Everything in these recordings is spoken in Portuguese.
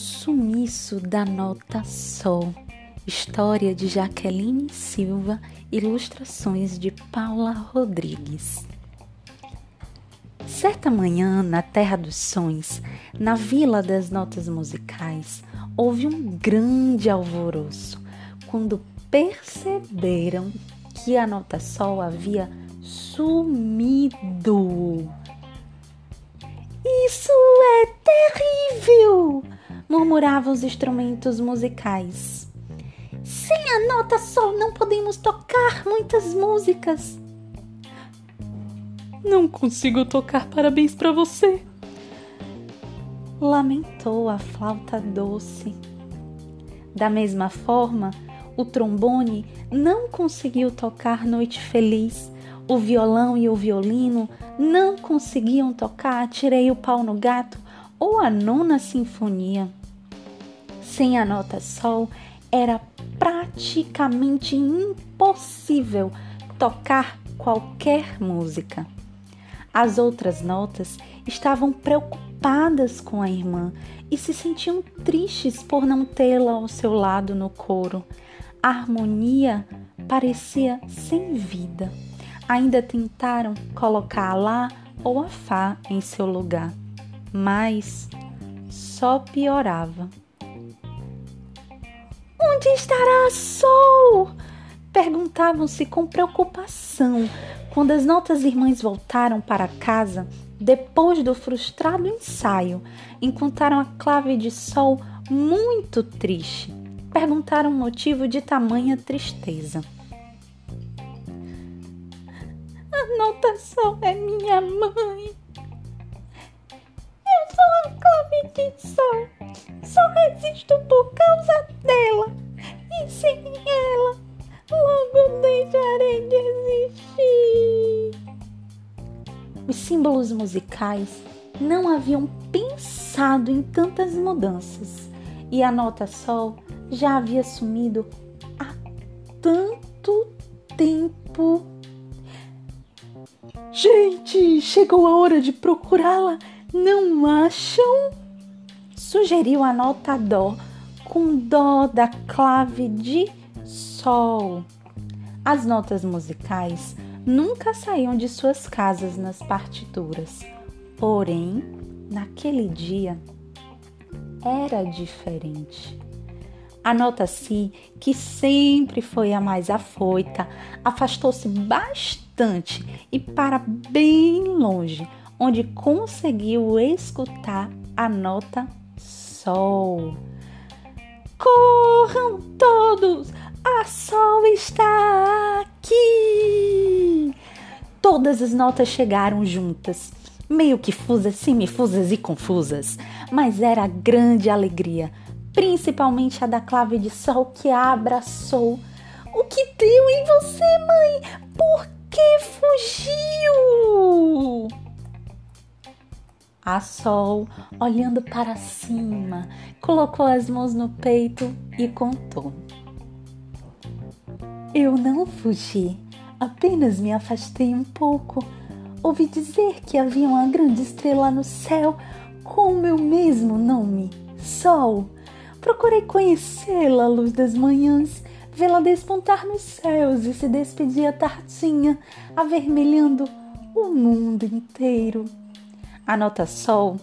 sumiço da nota Sol. História de Jaqueline Silva, ilustrações de Paula Rodrigues. Certa manhã, na Terra dos Sons, na Vila das Notas Musicais, houve um grande alvoroço quando perceberam que a nota Sol havia sumido. Isso é terrível! Murmuravam os instrumentos musicais. Sem a nota Sol não podemos tocar muitas músicas. Não consigo tocar parabéns para você. Lamentou a flauta doce. Da mesma forma, o trombone não conseguiu tocar Noite Feliz. O violão e o violino não conseguiam tocar Tirei o Pau no Gato ou a Nona Sinfonia. Sem a nota Sol, era praticamente impossível tocar qualquer música. As outras notas estavam preocupadas com a irmã e se sentiam tristes por não tê-la ao seu lado no coro. A harmonia parecia sem vida. Ainda tentaram colocar a Lá ou a Fá em seu lugar, mas só piorava. Onde estará Sol? Perguntavam-se com preocupação quando as notas irmãs voltaram para casa depois do frustrado ensaio. Encontraram a clave de Sol muito triste. Perguntaram o motivo de tamanha tristeza. A nota Sol é minha mãe. Eu sou a clave de Sol. Só resisto por causa dela. Sem ela, logo deixarei de existir. Os símbolos musicais não haviam pensado em tantas mudanças e a nota Sol já havia sumido há tanto tempo. Gente, chegou a hora de procurá-la, não acham? Sugeriu a nota Dó com dó da clave de sol. As notas musicais nunca saíam de suas casas nas partituras, porém, naquele dia era diferente. A nota Si, que sempre foi a mais afoita, afastou-se bastante e para bem longe, onde conseguiu escutar a nota Sol. Corram todos! A Sol está aqui! Todas as notas chegaram juntas, meio que fusas, semifusas e confusas, mas era grande alegria, principalmente a da clave de Sol que abraçou. O que deu em você, mãe? Por que fugiu? A Sol, olhando para cima, colocou as mãos no peito e contou: Eu não fugi, apenas me afastei um pouco. Ouvi dizer que havia uma grande estrela no céu com o meu mesmo nome, Sol. Procurei conhecê-la à luz das manhãs, vê-la despontar nos céus e se despedir a tardinha, avermelhando o mundo inteiro. A nota Sol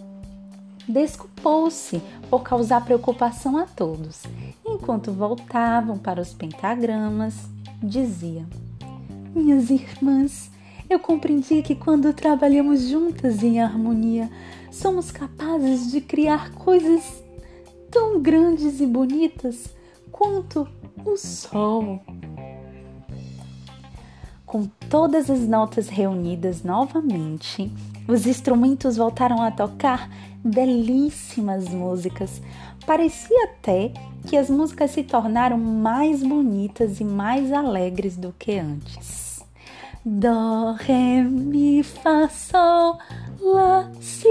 desculpou-se por causar preocupação a todos. Enquanto voltavam para os pentagramas, dizia: Minhas irmãs, eu compreendi que quando trabalhamos juntas em harmonia, somos capazes de criar coisas tão grandes e bonitas quanto o sol. Com todas as notas reunidas novamente, os instrumentos voltaram a tocar belíssimas músicas. Parecia até que as músicas se tornaram mais bonitas e mais alegres do que antes. Dó, ré, mi, fá, sol, lá, si.